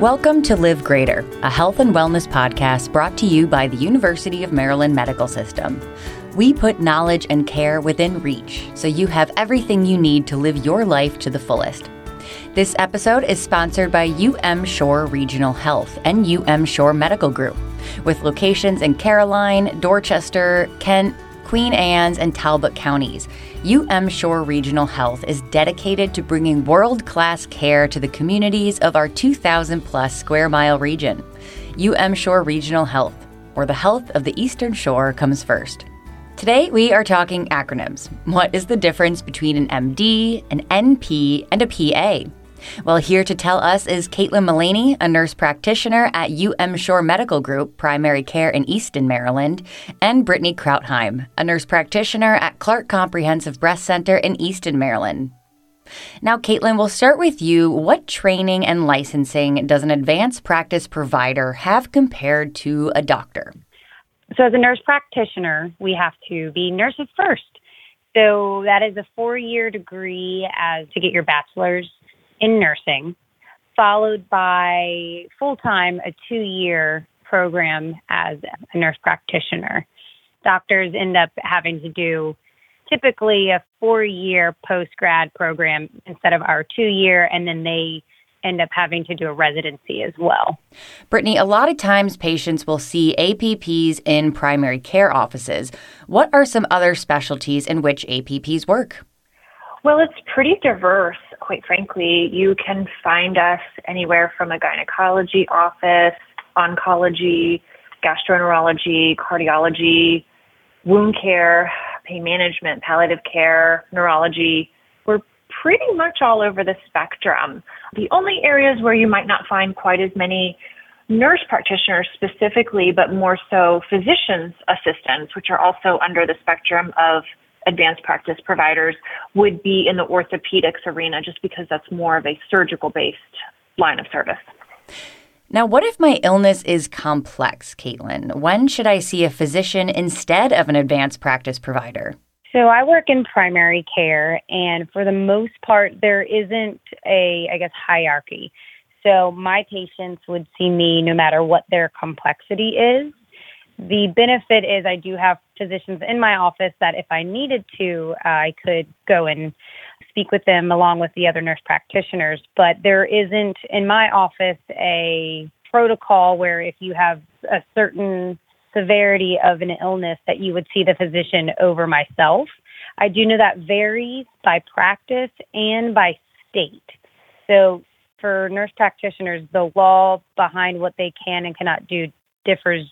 Welcome to Live Greater, a health and wellness podcast brought to you by the University of Maryland Medical System. We put knowledge and care within reach so you have everything you need to live your life to the fullest. This episode is sponsored by UM Shore Regional Health and UM Shore Medical Group, with locations in Caroline, Dorchester, Kent, Queen Anne's, and Talbot counties. UM Shore Regional Health is dedicated to bringing world class care to the communities of our 2,000 plus square mile region. UM Shore Regional Health, where the health of the Eastern Shore comes first. Today, we are talking acronyms. What is the difference between an MD, an NP, and a PA? Well, here to tell us is Caitlin Mullaney, a nurse practitioner at UM Shore Medical Group, Primary Care in Easton, Maryland, and Brittany Krautheim, a nurse practitioner at Clark Comprehensive Breast Center in Easton, Maryland. Now, Caitlin, we'll start with you. What training and licensing does an advanced practice provider have compared to a doctor? So, as a nurse practitioner, we have to be nurses first. So, that is a four year degree as to get your bachelor's in nursing, followed by full time a two year program as a nurse practitioner. Doctors end up having to do typically a four year post grad program instead of our two year, and then they end up having to do a residency as well. Brittany, a lot of times patients will see APPs in primary care offices. What are some other specialties in which APPs work? Well, it's pretty diverse, quite frankly. You can find us anywhere from a gynecology office, oncology, gastroenterology, cardiology, wound care, pain management, palliative care, neurology. We're pretty much all over the spectrum. The only areas where you might not find quite as many nurse practitioners specifically, but more so physician's assistants, which are also under the spectrum of advanced practice providers would be in the orthopedics arena just because that's more of a surgical based line of service. Now, what if my illness is complex, Caitlin? When should I see a physician instead of an advanced practice provider? So, I work in primary care, and for the most part, there isn't a, I guess, hierarchy. So, my patients would see me no matter what their complexity is. The benefit is I do have physicians in my office that if I needed to, uh, I could go and speak with them along with the other nurse practitioners. But there isn't in my office a protocol where if you have a certain severity of an illness that you would see the physician over myself. I do know that varies by practice and by state. So for nurse practitioners, the law behind what they can and cannot do differs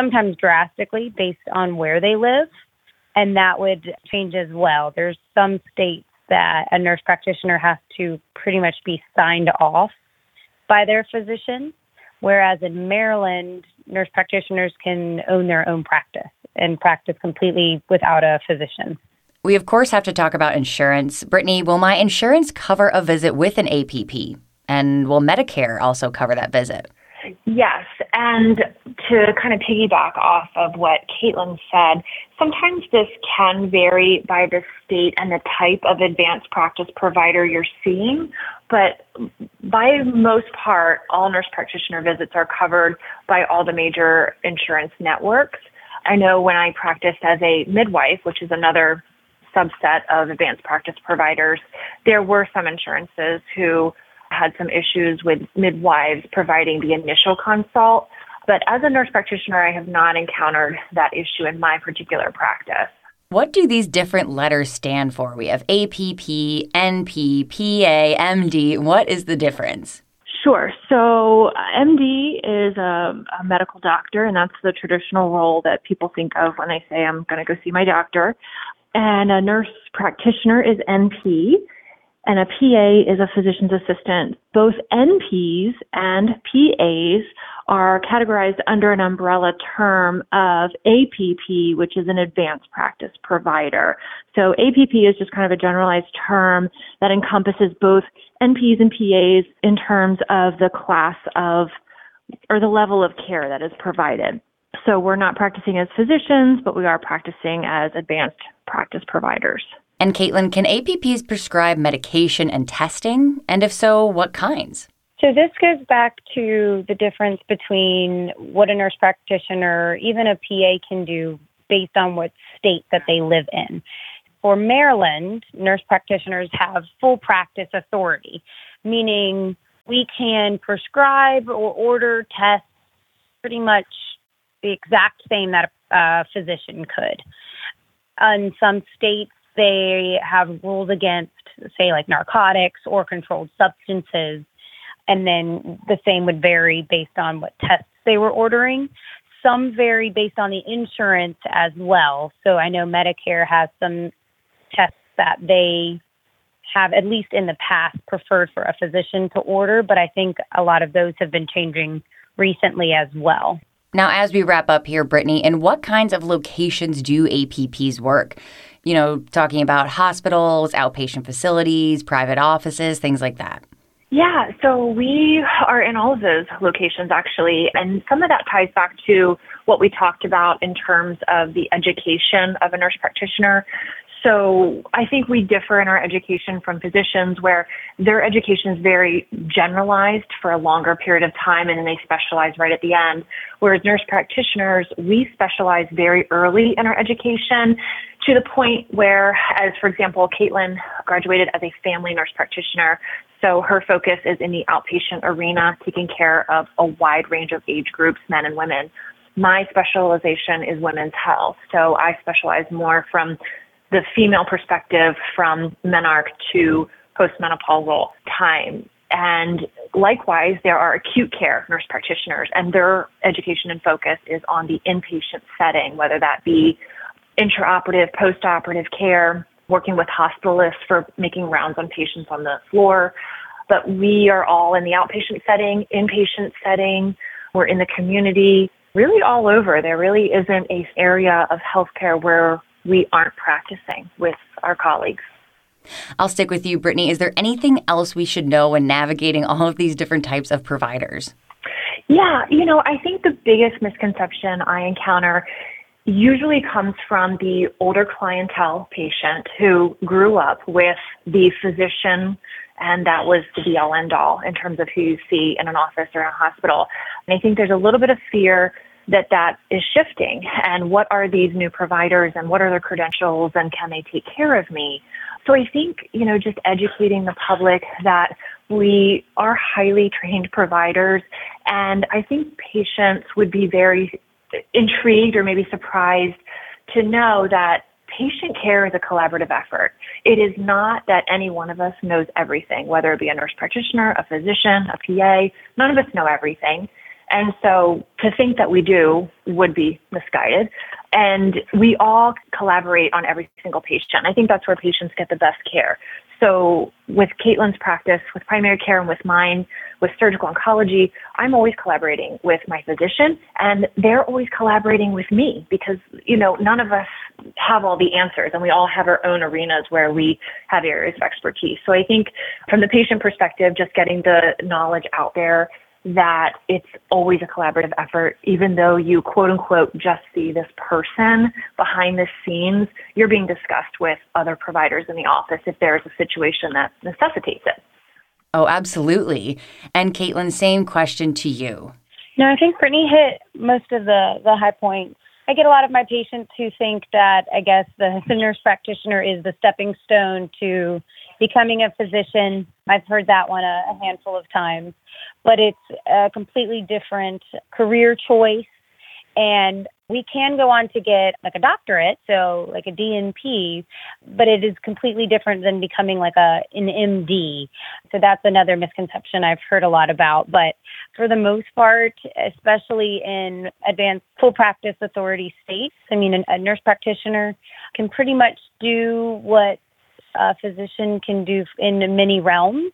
sometimes drastically based on where they live. And that would change as well. There's some states that a nurse practitioner has to pretty much be signed off by their physician, whereas in Maryland, nurse practitioners can own their own practice and practice completely without a physician. We, of course, have to talk about insurance. Brittany, will my insurance cover a visit with an APP? And will Medicare also cover that visit? Yes, and to kind of piggyback off of what Caitlin said, sometimes this can vary by the state and the type of advanced practice provider you're seeing, but by most part, all nurse practitioner visits are covered by all the major insurance networks. I know when I practiced as a midwife, which is another subset of advanced practice providers, there were some insurances who had some issues with midwives providing the initial consult. But as a nurse practitioner, I have not encountered that issue in my particular practice. What do these different letters stand for? We have APP, NP, PA, MD. What is the difference? Sure. So, MD is a, a, medical doctor, and that's the traditional role that people think of when they say, I'm going to go see my doctor. And a nurse practitioner is NP, and a PA is a physician's assistant. Both NPs and PAs are categorized under an umbrella term of APP, which is an advanced practice provider. So APP is just kind of a generalized term that encompasses both NPs and PAs in terms of the class of or the level of care that is provided. So we're not practicing as physicians, but we are practicing as advanced practice providers. And Caitlin, can APPs prescribe medication and testing? And if so, what kinds? So this goes back to the difference between what a nurse practitioner, even a PA can do based on what state that they live in. For Maryland, nurse practitioners have full practice authority, meaning we can prescribe or order tests pretty much the exact same that a physician could. In some states, they have rules against, say, like narcotics or controlled substances and then the same would vary based on what tests they were ordering. Some vary based on the insurance as well. So I know Medicare has some tests that they have, at least in the past, preferred for a physician to order, but I think a lot of those have been changing recently as well. Now, as we wrap up here, Brittany, in what kinds of locations do APPs work? You know, talking about hospitals, outpatient facilities, private offices, things like that. Yeah, so we are in all of those locations actually, and some of that ties back to what we talked about in terms of the education of a nurse practitioner. So I think we differ in our education from physicians where their education is very generalized for a longer period of time and then they specialize right at the end. Whereas nurse practitioners, we specialize very early in our education to the point where, as for example, Caitlin graduated as a family nurse practitioner. So her focus is in the outpatient arena, taking care of a wide range of age groups, men and women. My specialization is women's health. So I specialize more from the female perspective from menarche to postmenopausal time. And likewise, there are acute care nurse practitioners, and their education and focus is on the inpatient setting, whether that be intraoperative, postoperative care, working with hospitalists for making rounds on patients on the floor. But we are all in the outpatient setting, inpatient setting, we're in the community, really all over. There really isn't a area of healthcare where we aren't practicing with our colleagues. I'll stick with you, Brittany. Is there anything else we should know when navigating all of these different types of providers? Yeah, you know, I think the biggest misconception I encounter usually comes from the older clientele patient who grew up with the physician and that was the be all end all in terms of who you see in an office or in a hospital. And I think there's a little bit of fear that that is shifting and what are these new providers and what are their credentials and can they take care of me? So I think, you know, just educating the public that we are highly trained providers and I think patients would be very intrigued or maybe surprised to know that patient care is a collaborative effort. It is not that any one of us knows everything, whether it be a nurse practitioner, a physician, a PA. None of us know everything. And so to think that we do would be misguided. And we all collaborate on every single patient. I think that's where patients get the best care. So with Caitlin's practice, with primary care, and with mine, with surgical oncology, I'm always collaborating with my physician, and they're always collaborating with me because you know none of us have all the answers, and we all have our own arenas where we have areas of expertise. So I think from the patient perspective, just getting the knowledge out there that it's always a collaborative effort, even though you quote unquote just see this person behind the scenes, you're being discussed with other providers in the office if there's a situation that necessitates it. Oh, absolutely. And Caitlin, same question to you. No, I think Brittany hit most of the, the high points. I get a lot of my patients who think that I guess the, the nurse practitioner is the stepping stone to becoming a physician. I've heard that one a, a handful of times, but it's a completely different career choice. And we can go on to get like a doctorate, so like a DNP, but it is completely different than becoming like a an MD. So that's another misconception I've heard a lot about. But for the most part, especially in advanced full practice authority states, I mean, a nurse practitioner can pretty much do what a physician can do in many realms.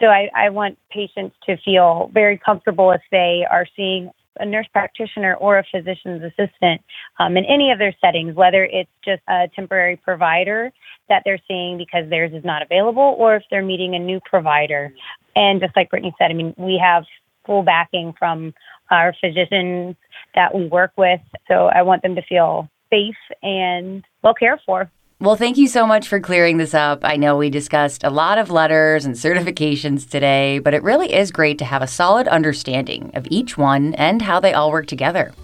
So I, I want patients to feel very comfortable if they are seeing a nurse practitioner or a physician's assistant um, in any of their settings, whether it's just a temporary provider that they're seeing because theirs is not available, or if they're meeting a new provider. And just like Brittany said, I mean, we have full backing from our physicians that we work with. So I want them to feel safe and well cared for. Well, thank you so much for clearing this up. I know we discussed a lot of letters and certifications today, but it really is great to have a solid understanding of each one and how they all work together.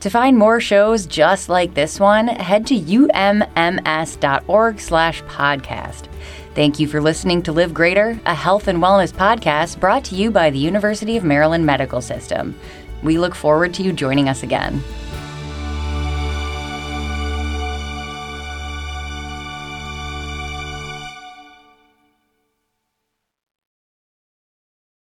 To find more shows just like this one, head to umms.org slash podcast. Thank you for listening to Live Greater, a health and wellness podcast brought to you by the University of Maryland Medical System. We look forward to you joining us again.